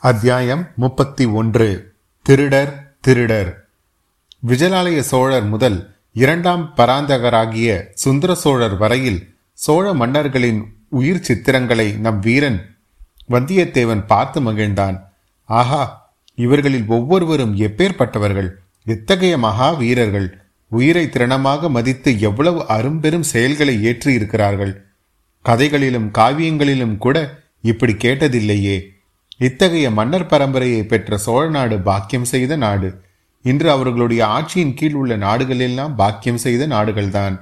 அத்தியாயம் முப்பத்தி ஒன்று. திருடர் திருடர். விஜயாலய சோழர் முதல் இரண்டாம் பராந்தகராகிய சுந்தர சோழர் வரையில் சோழ மன்னர்களின் உயிர் சித்திரங்களை நம் வீரன் வந்தியத்தேவன் பார்த்து மகிழ்ந்தான். ஆஹா இவர்களில் ஒவ்வொருவரும் எப்பேற்பட்டவர்கள்? எத்தகைய மகா வீரர்கள்? உயிரை திறனமாக மதித்து எவ்வளவு அரும்பெரும் செயல்களை ஏற்றி இருக்கிறார்கள் கதைகளிலும் காவியங்களிலும் கூட இப்படி கேட்டதில்லையே. இத்தகைய மன்னர் பரம்பரையை பெற்ற சோழ நாடு பாக்கியம் செய்த நாடு. இன்று அவர்களுடைய ஆட்சியின் கீழ் உள்ள நாடுகளெல்லாம் பாக்கியம் செய்த நாடுகள்தான்.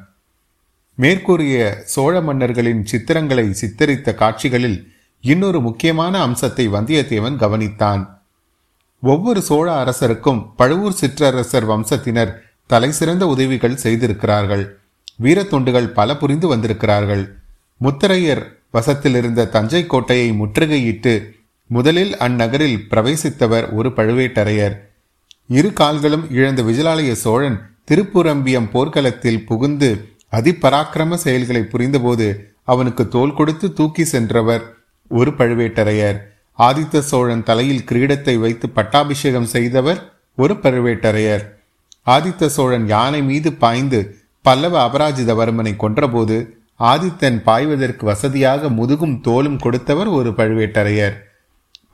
மேற்கூறிய சோழ மன்னர்களின் சித்திரங்களை சித்தரித்த காட்சிகளில் இன்னொரு முக்கியமான அம்சத்தை வந்தியத்தேவன் கவனித்தான். ஒவ்வொரு சோழ அரசருக்கும் பழுவூர் சிற்றரசர் வம்சத்தினர் தலை சிறந்த உதவிகள் செய்திருக்கிறார்கள். வீரத்தொண்டுகள் பல புரிந்து வந்திருக்கிறார்கள். முத்தரையர் வசத்தில் இருந்த தஞ்சை கோட்டையை முற்றுகையிட்டு முதலில் அந்நகரில் பிரவேசித்தவர் ஒரு பழுவேட்டரையர். இரு கால்களும் இழந்த விஜயாலய சோழன் திருப்புரம்பியம் போர்க்களத்தில் புகுந்து அதிபராக்கிரம செயல்களை புரிந்தபோது அவனுக்கு தோல் கொடுத்து தூக்கி சென்றவர் ஒரு பழுவேட்டரையர். ஆதித்த சோழன் தலையில் கிரீடத்தை வைத்து பட்டாபிஷேகம் செய்தவர் ஒரு பழுவேட்டரையர். ஆதித்த சோழன் யானை மீது பாய்ந்து பல்லவ அபராஜிதவர்மனை கொன்றபோது ஆதித்தன் பாய்வதற்கு வசதியாக முதுகும் தோலும் கொடுத்தவர் ஒரு பழுவேட்டரையர்.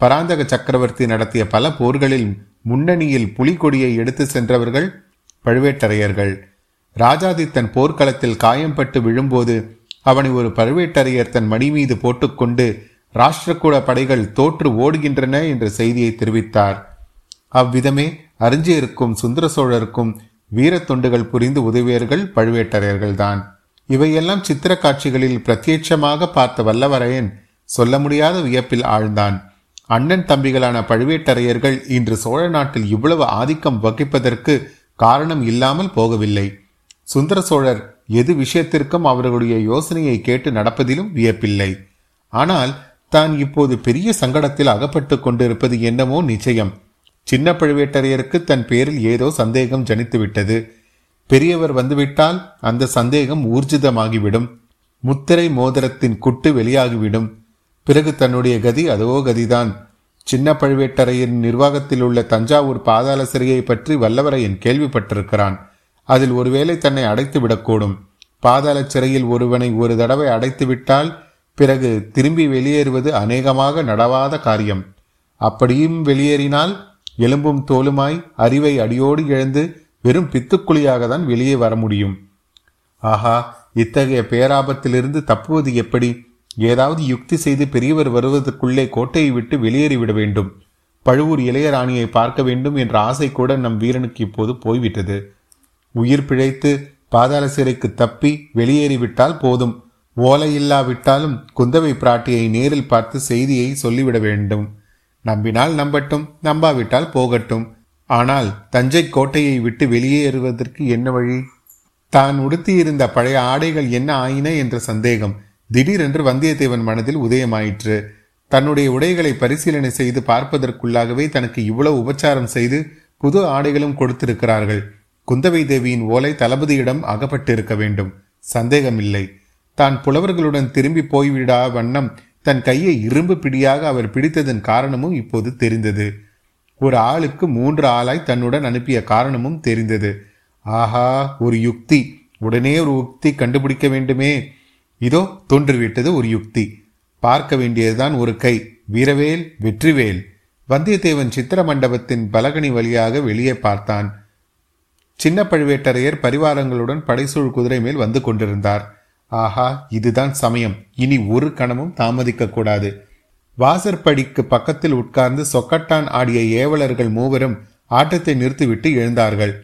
பராந்தக சக்கரவர்த்தி நடத்திய பல போர்களில் முன்னணியில் புலிகொடியை எடுத்து சென்றவர்கள் பழுவேட்டரையர்கள். ராஜாதித்தன் போர்க்களத்தில் காயம்பட்டு விழும்போது அவனை ஒரு பழுவேட்டரையர் தன் மணி மீது போட்டுக்கொண்டு ராஷ்டிரகூட படைகள் தோற்று ஓடுகின்றன என்ற செய்தியை தெரிவித்தார். அவ்விதமே அறிஞ்சியருக்கும் சுந்தர சோழருக்கும் வீர தொண்டுகள் புரிந்து உதவியர்கள் பழுவேட்டரையர்கள்தான். இவையெல்லாம் சித்திர காட்சிகளில் பிரத்யட்சமாக பார்த்த வல்லவரையன் சொல்ல முடியாத வியப்பில் ஆழ்ந்தான். அண்ணன் தம்பிகளான பழுவேட்டரையர்கள் இன்று சோழ நாட்டில் இவ்வளவு ஆதிக்கம் வகிப்பதற்கு காரணம் இல்லாமல் போகவில்லை. சுந்தர சோழர் எது விஷயத்திற்கும் அவர்களுடைய யோசனையை கேட்டு நடப்பதிலும் வியப்பில்லை. ஆனால் தான் இப்போது பெரிய சங்கடத்தில் அகப்பட்டு கொண்டிருப்பது என்னமோ நிச்சயம். சின்ன பழுவேட்டரையருக்கு தன் பேரில் ஏதோ சந்தேகம் ஜனித்துவிட்டது. பெரியவர் வந்துவிட்டால் அந்த சந்தேகம் ஊர்ஜிதமாகிவிடும். முத்திரை மோதிரத்தின் குட்டு வெளியாகிவிடும். பிறகு தன்னுடைய கதி அதோ கதிதான். சின்ன பழுவேட்டரையின் நிர்வாகத்தில் உள்ள தஞ்சாவூர் பாதாள சிறையை பற்றி வல்லவரையன் கேள்விப்பட்டிருக்கிறான். அதில் ஒருவேளை தன்னை அடைத்து விடக்கூடும். பாதாள சிறையில் ஒருவனை ஒரு தடவை அடைத்து விட்டால் பிறகு திரும்பி வெளியேறுவது அநேகமாக நடவாத காரியம். அப்படியும் வெளியேறினால் எலும்பும் தோலுமாய் அறிவை அடியோடு இழந்து வெறும் பித்துக்குழியாக தான் வெளியே வர முடியும். ஆஹா இத்தகைய பேராபத்திலிருந்து தப்புவது எப்படி? ஏதாவது யுக்தி செய்து பெரியவர் வருவதற்குள்ளே கோட்டையை விட்டு வெளியேறிவிட வேண்டும். பழுவூர் இளையராணியை பார்க்க வேண்டும் என்ற ஆசை கூட நம் வீரனுக்கு இப்போது போய்விட்டது. உயிர் பிழைத்து பாதாள சிறைக்கு தப்பி வெளியேறிவிட்டால் போதும். ஓலை இல்லாவிட்டாலும் குந்தவை பிராட்டியை நேரில் பார்த்து செய்தியை சொல்லிவிட வேண்டும். நம்பினால் நம்பட்டும் நம்பாவிட்டால் போகட்டும். ஆனால் தஞ்சை கோட்டையை விட்டு வெளியேறுவதற்கு என்ன வழி? தான் உடுத்தியிருந்த பழைய ஆடைகள் என்ன ஆயின என்ற சந்தேகம். திடீரென்று வந்தியத்தேவன் மனதில் உதயமாயிற்று. தன்னுடைய உடைகளை பரிசீலனை செய்து பார்ப்பதற்குள்ளாகவே தனக்கு இவ்வளவு உபச்சாரம் செய்து புது ஆடைகளும் கொடுத்திருக்கிறார்கள். குந்தவை தேவியின் ஓலை தளபதியிடம் அகப்பட்டிருக்க வேண்டும். சந்தேகமில்லை. தான் புலவர்களுடன் திரும்பி போய்விடா வண்ணம் தன் கையை இரும்பு பிடியாக அவர் பிடித்ததன் காரணமும் இப்போது தெரிந்தது. ஒரு ஆளுக்கு மூன்று ஆளாய் தன்னுடன் அனுப்பிய காரணமும் தெரிந்தது. ஆஹா ஒரு யுக்தி. உடனே ஒரு யுக்தி கண்டுபிடிக்க வேண்டுமே. இதோ தோன்றிவிட்டது ஒரு யுக்தி. பார்க்க வேண்டியதுதான் ஒரு கை. வீரவேல் வெற்றிவேல். வந்தியத்தேவன் சித்திர மண்டபத்தின் பலகனி வழியாக வெளியே பார்த்தான். சின்ன பழுவேட்டரையர் பரிவாரங்களுடன் படைசூழ் குதிரை மேல் வந்து கொண்டிருந்தார். ஆஹா இதுதான் சமயம். இனி ஒரு கணமும் தாமதிக்க கூடாது. வாசற்படிக்கு பக்கத்தில் உட்கார்ந்து சொக்கட்டான் ஆடிய ஏவலர்கள் மூவரும் ஆட்டத்தை நிறுத்திவிட்டு எழுந்தார்கள்.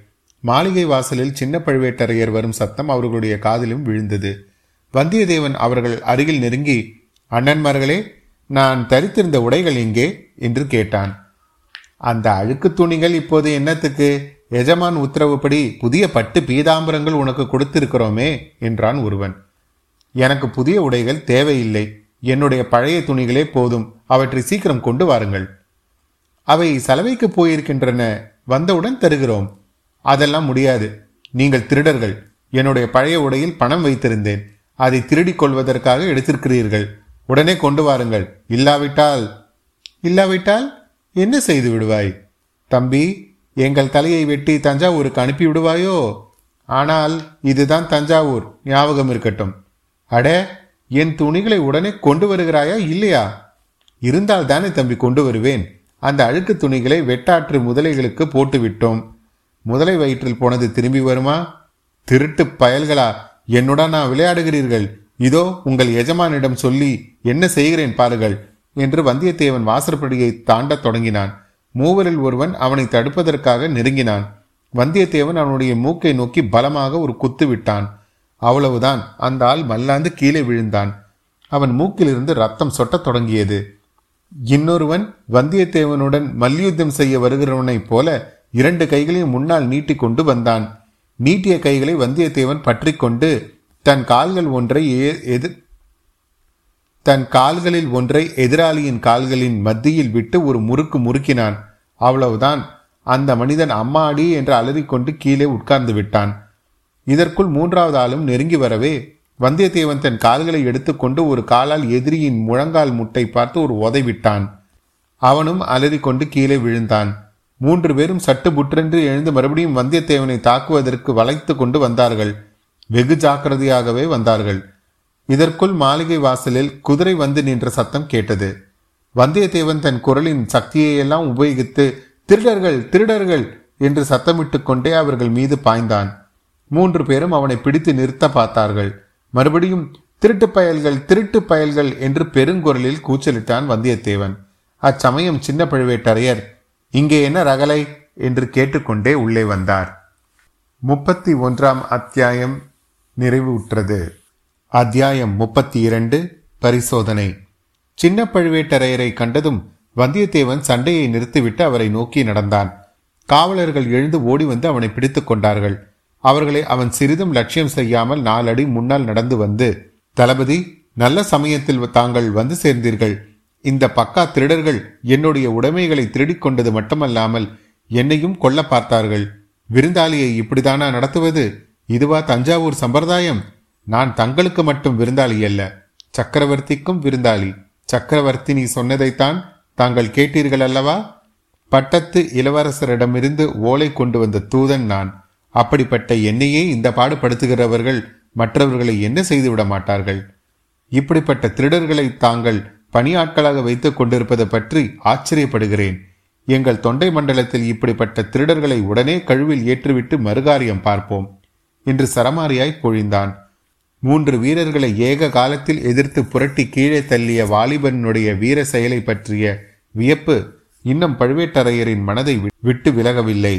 மாளிகை வாசலில் சின்ன பழுவேட்டரையர் வரும் சத்தம் அவர்களுடைய காதிலும் விழுந்தது. வந்தியத்தேவன் அவர்கள் அருகில் நெருங்கி அண்ணன்மார்களே நான் தரித்திருந்த உடைகள் எங்கே? என்று கேட்டான். அந்த அழுக்கு துணிகள் இப்போது என்னத்துக்கு? எஜமான் உத்தரவுப்படி புதிய பட்டு பீதாம்பரங்கள் உனக்கு கொடுத்திருக்கிறோமே என்றான் ஒருவன். எனக்கு புதிய உடைகள் தேவையில்லை. என்னுடைய பழைய துணிகளே போதும். அவற்றை சீக்கிரம் கொண்டு வாருங்கள். அவை சலவைக்கு போயிருக்கின்றன. வந்தவுடன் தருகிறோம். அதெல்லாம் முடியாது. நீங்கள் திருடர்கள். என்னுடைய பழைய உடையில் பணம் வைத்திருந்தேன். அதை திருடிக் கொள்வதற்காக எடுத்திருக்கிறீர்கள். உடனே கொண்டு வாருங்கள். இல்லாவிட்டால் இல்லாவிட்டால் என்ன செய்து விடுவாய்? தம்பி எங்கள் தலையை வெட்டி தஞ்சாவூருக்கு அனுப்பி விடுவாயோ? ஆனால் இதுதான் தஞ்சாவூர். ஞாபகம் இருக்கட்டும். அட என் துணிகளை உடனே கொண்டு வருகிறாயா இல்லையா? இருந்தால் தானே தம்பி கொண்டு வருவேன். அந்த அழுக்கு துணிகளை வெட்டாற்று முதலைகளுக்கு போட்டுவிட்டோம். முதலை வயிற்றில் போனது திரும்பி வருமா? திருட்டு பயல்களா? என்னுடன் விளையாடுகிறீர்கள். இதோ உங்கள் எஜமானிடம் சொல்லி என்ன செய்கிறேன் பாருங்கள் என்று வந்தியத்தேவன் வாசற்படியை தாண்டத் தொடங்கினான். மூவரில் ஒருவன் அவனை தடுப்பதற்காக நெருங்கினான். வந்தியத்தேவன் அவனுடைய மூக்கை நோக்கி பலமாக ஒரு குத்து விட்டான். அவ்வளவுதான் அந்த ஆள் மல்லாந்து கீழே விழுந்தான். அவன் மூக்கிலிருந்து ரத்தம் சொட்டத் தொடங்கியது. இன்னொருவன் வந்தியத்தேவனுடன் மல்யுத்தம் செய்ய வருகிறவனைப் போல இரண்டு கைகளையும் முன்னால் நீட்டிக்கொண்டு வந்தான். நீட்டிய கைகளை வந்தியத்தேவன் பற்றி கொண்டு தன் கால்கள் ஒன்றை எதிர் தன் கால்களில் ஒன்றை எதிராளியின் கால்களின் மத்தியில் விட்டு ஒரு முறுக்கு முறுக்கினான். அவ்வளவுதான். அந்த மனிதன் அம்மாடி என்று அலறிக்கொண்டு கீழே உட்கார்ந்து விட்டான். இதற்குள் மூன்றாவது ஆளும் நெருங்கி வரவே வந்தியத்தேவன் தன் கால்களை எடுத்துக்கொண்டு ஒரு காலால் எதிரியின் முழங்கால் முட்டை பார்த்து ஒரு உதைவிட்டான். அவனும் அலறிக்கொண்டு கீழே விழுந்தான். மூன்று பேரும் சட்டு புற்றென்று எழுந்து மறுபடியும் வந்தியத்தேவனை தாக்குவதற்கு வளைத்து கொண்டு வந்தார்கள். வெகு ஜாக்கிரதையாகவே வந்தார்கள். இதற்குள் மாளிகை வாசலில் குதிரை வந்து நின்ற சத்தம் கேட்டது. வந்தியத்தேவன் தன் குரலின் சக்தியையெல்லாம் உபயோகித்து திருடர்கள் திருடர்கள்! என்று சத்தமிட்டு கொண்டே அவர்கள் மீது பாய்ந்தான். மூன்று பேரும் அவனை பிடித்து நிறுத்த பார்த்தார்கள். மறுபடியும் திருட்டு பயல்கள் திருட்டு பயல்கள்! என்று பெருங்குரலில் கூச்சலிட்டான் வந்தியத்தேவன். அச்சமயம் சின்ன பழுவேட்டரையர் இங்கே என்ன ரகலை? என்று கேட்டுக்கொண்டே உள்ளே வந்தார். முப்பத்தி ஒன்றாம் அத்தியாயம் நிறைவுற்றது. அத்தியாயம் முப்பத்தி இரண்டு பரிசோதனை. சின்ன பழுவேட்டரையரை கண்டதும் வந்தியத்தேவன் சண்டையை நிறுத்திவிட்டு அவரை நோக்கி நடந்தான். காவலர்கள் எழுந்து ஓடி வந்து அவனை பிடித்துக் கொண்டார்கள். அவர்களை அவன் சிறிதும் லட்சியம் செய்யாமல் நாலடி முன்னால் நடந்து வந்து தளபதி நல்ல சமயத்தில் தாங்கள் வந்து சேர்ந்தீர்கள். இந்த பக்கா திருடர்கள் என்னுடைய உடைமைகளை திருடிக் கொண்டது மட்டுமல்லாமல் என்னையும் கொல்ல பார்த்தார்கள். விருந்தாளியை இப்படிதானா நடத்துவது? இதுவா தஞ்சாவூர் சம்பிரதாயம்? நான் தங்களுக்கு மட்டும் விருந்தாளி அல்ல சக்கரவர்த்திக்கும் விருந்தாளி. சக்கரவர்த்தி நீ சொன்னதைத்தான் தாங்கள் கேட்டீர்கள் அல்லவா? பட்டத்து இளவரசரிடமிருந்து ஓலை கொண்டு வந்த தூதன் நான். அப்படிப்பட்ட என்னையே இந்த பாடுபடுத்துகிறவர்கள் மற்றவர்களை என்ன செய்துவிட மாட்டார்கள்? இப்படிப்பட்ட திருடர்களை தாங்கள் பணியாட்களாக வைத்துக் கொண்டிருப்பது பற்றி ஆச்சரியப்படுகிறேன். எங்கள் தொண்டை மண்டலத்தில் இப்படிப்பட்ட திருடர்களை உடனே கழுவில் ஏற்றுவிட்டு மறுகாரியம் பார்ப்போம் என்று சரமாரியாய் பொழிந்தான். மூன்று வீரர்களை ஏக காலத்தில் எதிர்த்து புரட்டி கீழே தள்ளிய வாலிபனுடைய வீர செயலை பற்றிய வியப்பு இன்னும் பழுவேட்டரையரின் மனதை விட்டு விலகவில்லை.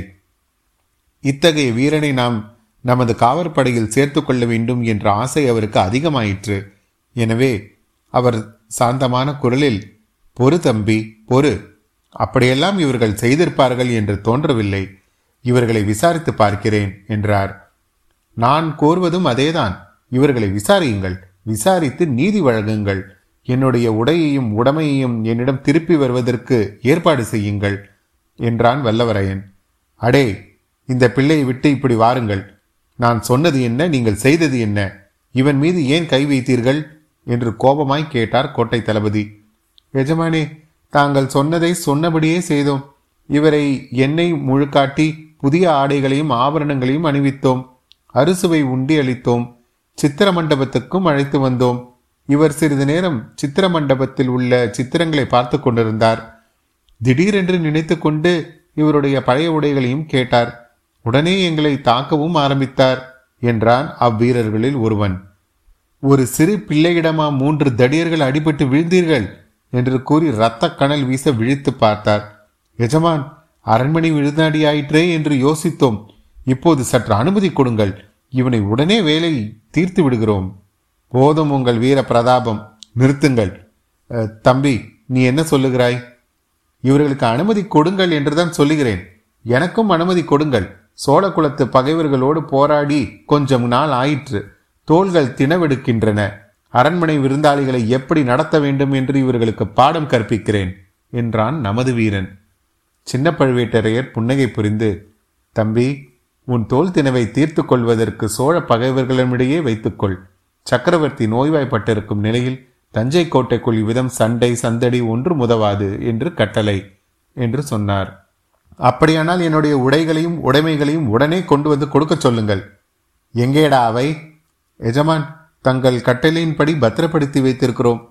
இத்தகைய வீரனை நாம் நமது காவற்படையில் சேர்த்து கொள்ள வேண்டும் என்ற ஆசை அவருக்கு அதிகமாயிற்று. எனவே அவர் சாந்தமான குரலில் பொறு தம்பி பொறு. அப்படியெல்லாம் இவர்கள் செய்திருப்பார்கள் என்று தோன்றவில்லை. இவர்களை விசாரித்து பார்க்கிறேன் என்றார். நான் கோருவதும் அதேதான். இவர்களை விசாரியுங்கள். விசாரித்து நீதி வழங்குங்கள். என்னுடைய உடையையும் உடமையையும் என்னிடம் திருப்பி வருவதற்கு ஏற்பாடு செய்யுங்கள் என்றான் வல்லவரையன். அடே இந்த பிள்ளையை விட்டு இப்படி வாருங்கள். நான் சொன்னது என்ன நீங்கள் செய்தது என்ன? இவன் மீது ஏன் கை வைத்தீர்கள்? என்று கோபமாய் கேட்டார் கோட்டை தளபதி. எஜமானே தாங்கள் சொன்னதை சொன்னபடியே செய்தோம். இவரை எண்ணெய் முழுக்காட்டி புதிய ஆடைகளையும் ஆபரணங்களையும் அணிவித்தோம். அறுசுவை உண்டி அளித்தோம். சித்திர மண்டபத்துக்கும் அழைத்து வந்தோம். இவர் சிறிது நேரம் சித்திர மண்டபத்தில் உள்ள சித்திரங்களை பார்த்து கொண்டிருந்தார். திடீரென்று நினைத்து கொண்டு இவருடைய பழைய உடைகளையும் கேட்டார். உடனே எங்களை தாக்கவும் ஆரம்பித்தார் என்றான் அவ்வீரர்களில் ஒருவன். ஒரு சிறு பிள்ளையிடமா மூன்று தடியர்கள் அடிபட்டு விழுந்தீர்கள்? என்று கூறி இரத்த கணல் வீச விழித்து பார்த்தார். எஜமான் அரண்மனை விழுந்தாடியாயிற்றே என்று யோசித்தோம். இப்போது சற்று அனுமதி கொடுங்கள். இவனை உடனே வேலை தீர்த்து விடுகிறோம். போதும் உங்கள் வீர பிரதாபம். நிறுத்துங்கள். தம்பி நீ என்ன சொல்லுகிறாய்? இவர்களுக்கு அனுமதி கொடுங்கள் என்றுதான் சொல்லுகிறேன். எனக்கும் அனுமதி கொடுங்கள். சோழ குலத்து பகைவர்களோடு போராடி கொஞ்சம் நாள் ஆயிற்று. தோள்கள் தினவெடுக்கின்றன அரண்மனை விருந்தாளிகளை எப்படி நடத்த வேண்டும் என்று இவர்களுக்கு பாடம் கற்பிக்கிறேன் என்றான் நமது வீரன். சின்ன பழுவேட்டரையர் புன்னகை புரிந்து தம்பி உன் தோல் தினவை தீர்த்து கொள்வதற்கு சோழ பகைவர்களிடமிடையே வைத்துக்கொள். சக்கரவர்த்தி நோய்வாய்ப்பட்டிருக்கும் நிலையில் தஞ்சை கோட்டைக்குள் இவ்விதம் சண்டை சந்தடி ஒன்று முதவாது என்று கட்டளை என்று சொன்னார். அப்படியானால் என்னுடைய உடைகளையும் உடைமைகளையும் உடனே கொண்டு வந்து கொடுக்க சொல்லுங்கள். எங்கேடா அவை? எஜமான் தங்கள் கட்டளையின்படி பத்திரப்படுத்தி வைத்திருக்கிறோம்.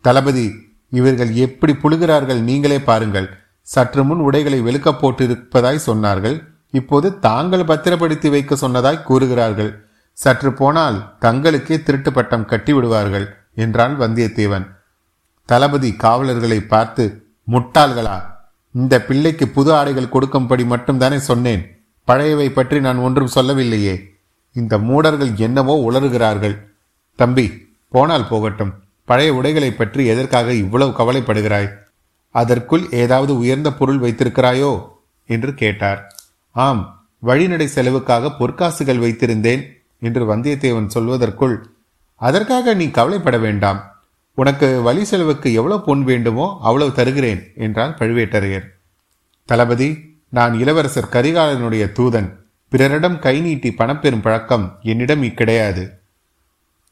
தளபதி இவர்கள் எப்படி புழுகிறார்கள் நீங்களே பாருங்கள். சற்று முன் உடைகளை வெளுக்க போட்டிருப்பதாய் சொன்னார்கள். இப்போது தாங்கள் பத்திரப்படுத்தி வைக்க சொன்னதாய் கூறுகிறார்கள். சற்று போனால் தங்களுக்கே திருட்டு பட்டம் கட்டி விடுவார்கள் என்றான் வந்தியத்தேவன். தளபதி காவலர்களை பார்த்து முட்டாள்களா இந்த பிள்ளைக்கு புது ஆடைகள் கொடுக்கும்படி மட்டும்தானே சொன்னேன். பழையவை பற்றி நான் ஒன்றும் சொல்லவில்லையே. இந்த மூடர்கள் என்னவோ உளறுகிறார்கள். தம்பி போனால் போகட்டும். பழைய உடைகளை பற்றி எதற்காக இவ்வளவு கவலைப்படுகிறாய்? அதற்குள் ஏதாவது உயர்ந்த பொருள் வைத்திருக்கிறாயோ? என்று கேட்டார். ஆம் வழிநடை செலவுக்காக பொற்காசுகள் வைத்திருந்தேன் என்று வந்தியத்தேவன் சொல்வதற்குள் அதற்காக நீ கவலைப்பட வேண்டாம். உனக்கு வழி செலவுக்கு எவ்வளவு பொன் வேண்டுமோ அவ்வளவு தருகிறேன் என்றார் பழுவேட்டரையர். தளபதி நான் இளவரசர் கரிகாலனுடைய தூதன். பிறரிடம் கை நீட்டி பணப்பெறும் பழக்கம் என்னிடம் கிடையாது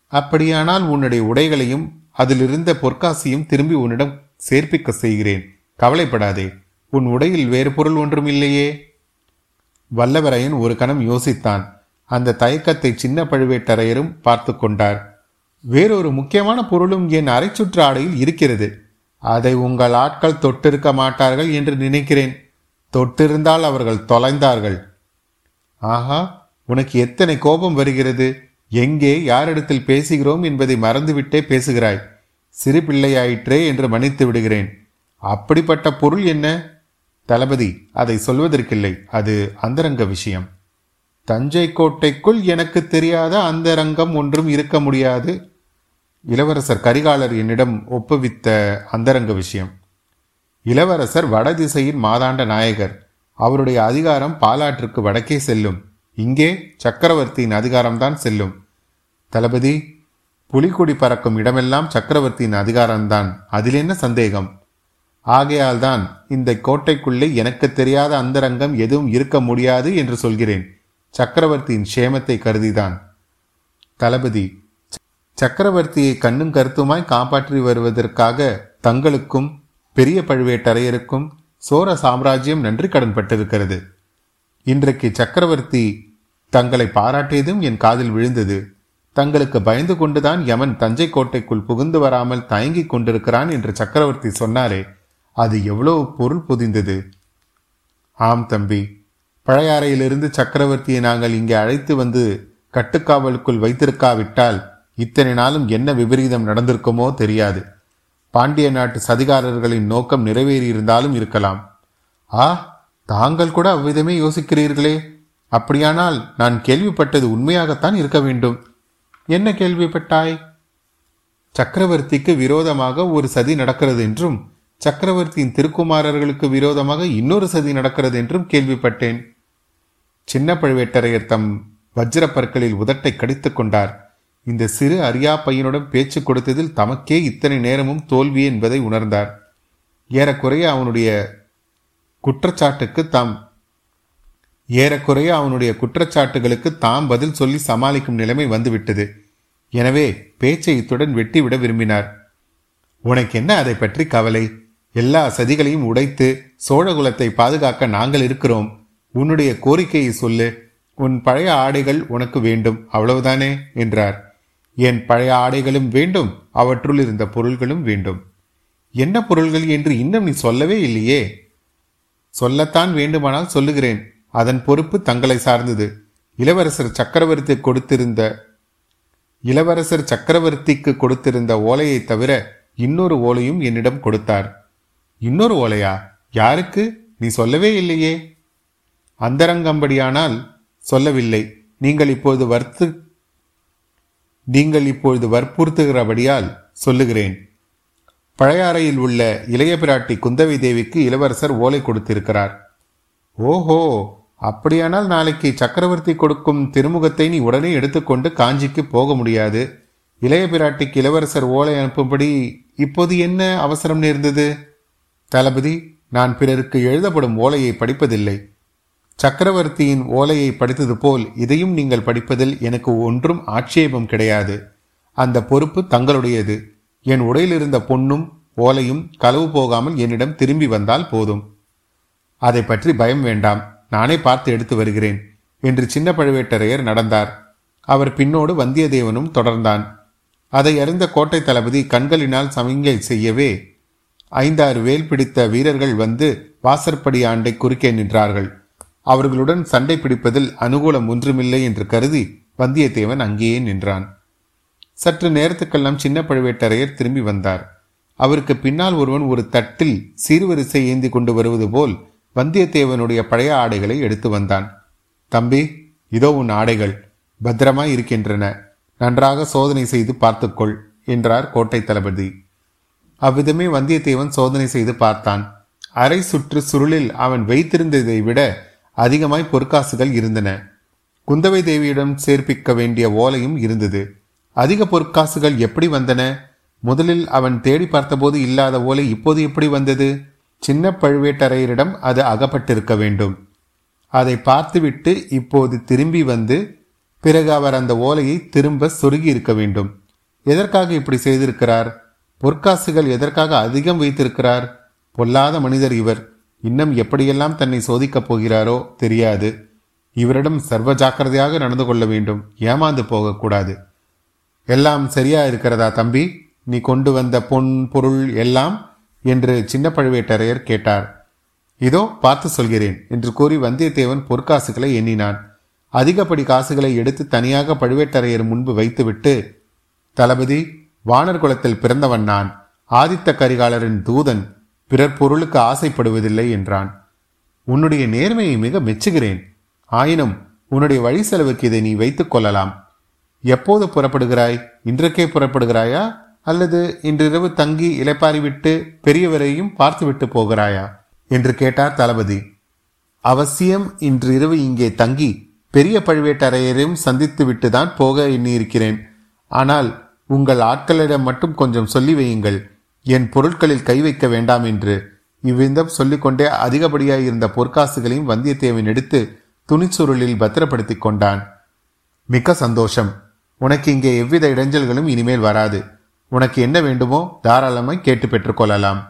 அப்படியானால் உன்னுடைய உடைகளையும் அதிலிருந்த பொற்காசியும் திரும்பி உன்னிடம் சேர்ப்பிக்க செய்கிறேன். கவலைப்படாதே உன் உடையில் வேறு பொருள் ஒன்றும் இல்லையே வல்லவரையன் ஒரு கணம் யோசித்தான். அந்த தயக்கத்தை சின்ன பழுவேட்டரையரும் பார்த்து கொண்டார். வேறொரு முக்கியமான பொருளும் என் அரைச்சுற்று ஆடையில் இருக்கிறது. அதை உங்கள் ஆட்கள் தொட்டிருக்க மாட்டார்கள் என்று நினைக்கிறேன். தொட்டிருந்தால் அவர்கள் தொலைந்தார்கள். ஆஹா உனக்கு எத்தனை கோபம் வருகிறது? எங்கே யாரிடத்தில் பேசுகிறோம் என்பதை மறந்துவிட்டே பேசுகிறாய். சிறு பிள்ளையாயிற்றே என்று மன்னித்து விடுகிறேன். அப்படிப்பட்ட பொருள் என்ன? தளபதி அதை சொல்வதற்கில்லை. அது அந்தரங்க விஷயம். தஞ்சை கோட்டைக்குள் எனக்கு தெரியாத அந்தரங்கம் ஒன்றும் இருக்க முடியாது. இளவரசர் கரிகாலர் என்னிடம் ஒப்புவித்த அந்தரங்க விஷயம். இளவரசர் வடதிசையின் மாதாண்ட நாயகர். அவருடைய அதிகாரம் பாலாற்றுக்கு வடக்கே செல்லும். இங்கே சக்கரவர்த்தியின் அதிகாரம்தான் செல்லும். தளபதி புலிக்குடி பறக்கும் இடமெல்லாம் சக்கரவர்த்தியின் அதிகாரம்தான். அதில் என்ன சந்தேகம்? ஆகையால்தான் இந்த கோட்டைக்குள்ளே எனக்கு தெரியாத அந்தரங்கம் எதுவும் இருக்க முடியாது என்று சொல்கிறேன். சக்கரவர்த்தியின் சேமத்தை கருதிதான். தளபதி சக்கரவர்த்தியை கண்ணும் கருத்துமாய் காப்பாற்றி வருவதற்காக தங்களுக்கும் பெரிய பழுவேட்டரையருக்கும் சோர சாம்ராஜ்யம் நன்றி கடன் பட்டிருக்கிறது. இன்றைக்கு சக்கரவர்த்தி தங்களை பாராட்டியதும் என் காதில் விழுந்தது. தங்களுக்கு பயந்து கொண்டுதான் யமன் தஞ்சை கோட்டைக்குள் புகுந்து வராமல் தயங்கிக் கொண்டிருக்கிறான் என்று சக்கரவர்த்தி சொன்னாரே. அது எவ்வளவு பொருள் புதிந்தது. ஆம் தம்பி பழையாறையிலிருந்து சக்கரவர்த்தியை நாங்கள் இங்கே அழைத்து வந்து கட்டுக்காவலுக்குள் வைத்திருக்காவிட்டால் இத்தனை நாளும் என்ன விபரீதம் நடந்திருக்குமோ தெரியாது. பாண்டிய நாட்டு சதிகாரர்களின் நோக்கம் நிறைவேறியிருந்தாலும் இருக்கலாம். ஆ தாங்கள் கூட அவ்விதமே யோசிக்கிறீர்களே. அப்படியானால் நான் கேள்விப்பட்டது உண்மையாகத்தான் இருக்க வேண்டும். என்ன கேள்விப்பட்டாய்? சக்கரவர்த்திக்கு விரோதமாக ஒரு சதி நடக்கிறது என்றும் சக்கரவர்த்தியின் திருக்குமாரர்களுக்கு விரோதமாக இன்னொரு சதி நடக்கிறது என்றும் கேள்விப்பட்டேன். சின்ன பழுவேட்டரையர் தம் வஜ்ர பற்களில் உதட்டை கடித்துக் கொண்டார். இந்த சிறு அரியா பையனுடன் பேச்சு கொடுத்ததில் தமக்கே இத்தனை நேரமும் தோல்வி என்பதை உணர்ந்தார். ஏறக்குறைய அவனுடைய குற்றச்சாட்டுக்கு தாம் ஏறக்குறைய அவனுடைய குற்றச்சாட்டுகளுக்கு தாம் பதில் சொல்லி சமாளிக்கும் நிலைமை வந்துவிட்டது. எனவே பேச்சை இத்துடன் வெட்டிவிட விரும்பினார். உனக்கு என்ன அதை பற்றி கவலை? எல்லா சதிகளையும் உடைத்து சோழகுலத்தை பாதுகாக்க நாங்கள் இருக்கிறோம். உன்னுடைய கோரிக்கையை சொல்லு. உன் பழைய ஆடைகள் உனக்கு வேண்டும். அவ்வளவுதானே? என்றார். என் பழைய ஆடைகளும் வேண்டும் அவற்றுள் இருந்த பொருள்களும் வேண்டும். என்ன பொருள்கள் என்று இன்னும் நீ சொல்லவே இல்லையே? சொல்லத்தான் வேண்டுமானால் சொல்லுகிறேன். அதன் பொறுப்பு தங்களை சார்ந்தது. இளவரசர் சக்கரவர்த்தி கொடுத்திருந்த இளவரசர் சக்கரவர்த்திக்கு கொடுத்திருந்த ஓலையை தவிர இன்னொரு ஓலையும் என்னிடம் கொடுத்தார். இன்னொரு ஓலையா? யாருக்கு? நீ சொல்லவே இல்லையே. அந்தரங்கம்படியானால் சொல்லவில்லை. நீங்கள் இப்போது வர்த்து நீங்கள் இப்பொழுது வற்புறுத்துகிறபடியால் சொல்லுகிறேன். பழையாறையில் உள்ள இளைய பிராட்டி குந்தவை தேவிக்கு இளவரசர் ஓலை கொடுத்திருக்கிறார். ஓஹோ அப்படியானால் நாளைக்கு சக்கரவர்த்தி கொடுக்கும் திருமுகத்தை நீ உடனே எடுத்துக்கொண்டு காஞ்சிக்கு போக முடியாது. இளைய பிராட்டிக்கு இளவரசர் ஓலை அனுப்பும்படி இப்போது என்ன அவசரம் நேர்ந்தது? தளபதி நான் பிறருக்கு எழுதப்படும் ஓலையை படிப்பதில்லை. சக்கரவர்த்தியின் ஓலையை படித்தது போல் இதையும் நீங்கள் படிப்பதில் எனக்கு ஒன்றும் ஆட்சேபம் கிடையாது. அந்த பொறுப்பு தங்களுடையது. என் உடையில் இருந்த பொன்னும் ஓலையும் களவு போகாமல் என்னிடம் திரும்பி வந்தால் போதும். அதை பற்றி பயம் வேண்டாம். நானே பார்த்து எடுத்து வருகிறேன் என்று சின்ன பழுவேட்டரையர் நடந்தார். அவர் பின்னோடு வந்தியத்தேவனும் தொடர்ந்தான். அதை அறிந்த கோட்டை தளபதி கண்களினால் சமிங்கை செய்யவே ஐந்தாறு வேல் பிடித்த வீரர்கள் வந்து வாசற்படி ஆண்டை குறுக்கே நின்றார்கள். அவர்களுடன் சண்டை பிடிப்பதில் அனுகூலம் ஒன்றுமில்லை என்று கருதி வந்தியத்தேவன் அங்கேயே நின்றான். சற்று நேரத்துக்கெல்லாம் சின்ன பழுவேட்டரையர் திரும்பி வந்தார். அவருக்கு பின்னால் ஒருவன் ஒரு தட்டில் சீர்வரிசை ஏந்தி கொண்டு வருவது போல் வந்தியத்தேவனுடைய பழைய ஆடைகளை எடுத்து வந்தான். தம்பி இதோ உன் ஆடைகள். பத்திரமாய் இருக்கின்றன. நன்றாக சோதனை செய்து பார்த்துக்கொள் என்றார் கோட்டை தளபதி. அவ்விதமே வந்தியத்தேவன் சோதனை செய்து பார்த்தான். அரை சுற்று சுருளில் அவன் வைத்திருந்ததை விட அதிகமாய் பொற்காசுகள் இருந்தன. குந்தவை தேவியிடம் சேர்ப்பிக்க வேண்டிய ஓலையும் இருந்தது. அதிக பொற்காசுகள் எப்படி வந்தன? முதலில் அவன் தேடி பார்த்தபோது இல்லாத ஓலை இப்போது எப்படி வந்தது? சின்ன பழுவேட்டரையரிடம் அது அகப்பட்டிருக்க வேண்டும். அதை பார்த்துவிட்டு இப்போது திரும்பி வந்து பிறகு அவர் அந்த ஓலையை திரும்ப சொருகி இருக்க வேண்டும். எதற்காக இப்படி செய்திருக்கிறார்? பொற்காசுகள் எதற்காக அதிகம் வைத்திருக்கிறார்? பொல்லாத மனிதர் இவர். இன்னும் எப்படியெல்லாம் தன்னை சோதிக்கப் போகிறாரோ தெரியாது. இவரிடம் சர்வ ஜாக்கிரதையாக நடந்து கொள்ள வேண்டும். ஏமாந்து போகக்கூடாது. எல்லாம் சரியா இருக்கிறதா தம்பி? நீ கொண்டு வந்த பொன் பொருள் எல்லாம்? என்று சின்ன பழுவேட்டரையர் கேட்டார். இதோ பார்த்து சொல்கிறேன் என்று கூறி வந்தியத்தேவன் பொற்காசுகளை எண்ணினான். அதிகப்படி காசுகளை எடுத்து தனியாக பழுவேட்டரையர் முன்பு வைத்துவிட்டு தளபதி வானர் குலத்தில் பிறந்தவன் நான். ஆதித்த கரிகாலரின் தூதன். பிறர் பொருளுக்கு ஆசைப்படுவதில்லை என்றான். உன்னுடைய நேர்மையை மிக மெச்சுகிறேன். ஆயினும் உன்னுடைய வழி செலவுக்கு இதை நீ வைத்துக் கொள்ளலாம். எப்போது புறப்படுகிறாய்? இன்றைக்கே புறப்படுகிறாயா? அல்லது இன்றிரவு தங்கி இலைப்பாரி விட்டு பெரியவரையும் பார்த்துவிட்டு போகிறாயா? என்று கேட்டார் தளபதி. அவசியம் இன்றிரவு இங்கே தங்கி பெரிய பழுவேட்டரையரையும் சந்தித்து விட்டுதான் போக எண்ணியிருக்கிறேன். ஆனால் உங்கள் ஆட்களிடம் மட்டும் கொஞ்சம் சொல்லி வையுங்கள். என் பொருட்களில் கை வைக்க வேண்டாம் என்று இவ்விதம் சொல்லிக்கொண்டே அதிகப்படியாய் இருந்த பொற்காசுகளையும் வந்தியத்தேவன் எடுத்து துணிச்சுருளில் பத்திரப்படுத்தி கொண்டான். மிக்க சந்தோஷம். உனக்கு இங்கே எவ்வித இடைஞ்சல்களும் இனிமேல் வராது. உனக்கு என்ன வேண்டுமோ தாராளமாய் கேட்டு பெற்றுக்கொள்ளலாம்.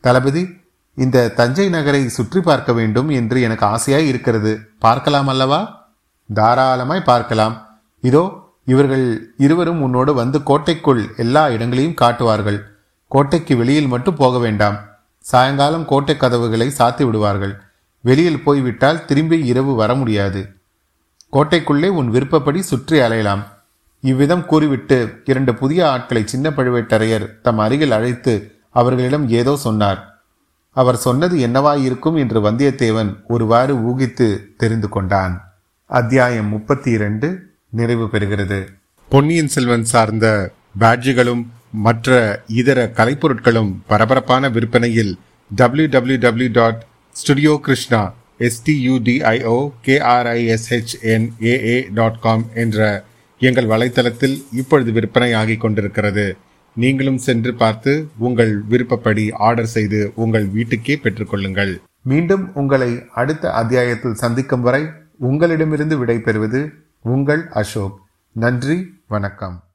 தளபதி இந்த தஞ்சை நகரை சுற்றி பார்க்க வேண்டும் என்று எனக்கு ஆசையாய் இருக்கிறது. பார்க்கலாம் அல்லவா? தாராளமாய் பார்க்கலாம். இதோ இவர்கள் இருவரும் உன்னோடு வந்து கோட்டைக்குள் எல்லா இடங்களையும் காட்டுவார்கள். கோட்டைக்கு வெளியில் மட்டும் போக வேண்டாம். சாயங்காலம் கோட்டை கதவுகளை சாத்தி விடுவார்கள். வெளியில் போய்விட்டால் திரும்பி இரவு வர முடியாது. கோட்டைக்குள்ளே உன் விருப்பப்படி சுற்றி அலையலாம். இவ்விதம் கூறிவிட்டு இரண்டு புதிய ஆட்களை சின்ன பழுவேட்டரையர் தம் அருகில் அழைத்து அவர்களிடம் ஏதோ சொன்னார். அவர் சொன்னது என்னவாயிருக்கும் என்று வந்தியத்தேவன் ஒருவாறு ஊகித்து தெரிந்து கொண்டான். அத்தியாயம் முப்பத்தி இரண்டு நிறைவு பெறுகிறது. பொன்னியின் செல்வன் சார்ந்த பேட்ஜுகளும் மற்ற இதர கலைப்பொருட்களும் பரபரப்பான விற்பனையில் W W W dot studio Krishna STUDIO KRISHNAA dot com என்ற எங்கள் வலைத்தளத்தில் இப்பொழுது விற்பனை ஆகிக் கொண்டிருக்கிறது. நீங்களும் சென்று பார்த்து உங்கள் விருப்பப்படி ஆர்டர் செய்து உங்கள் வீட்டுக்கே பெற்றுக்கொள்ளுங்கள் மீண்டும் உங்களை அடுத்த அத்தியாயத்தில் சந்திக்கும் வரை உங்களிடமிருந்து விடைபெறுவது உங்கள் அசோக். நன்றி வணக்கம்.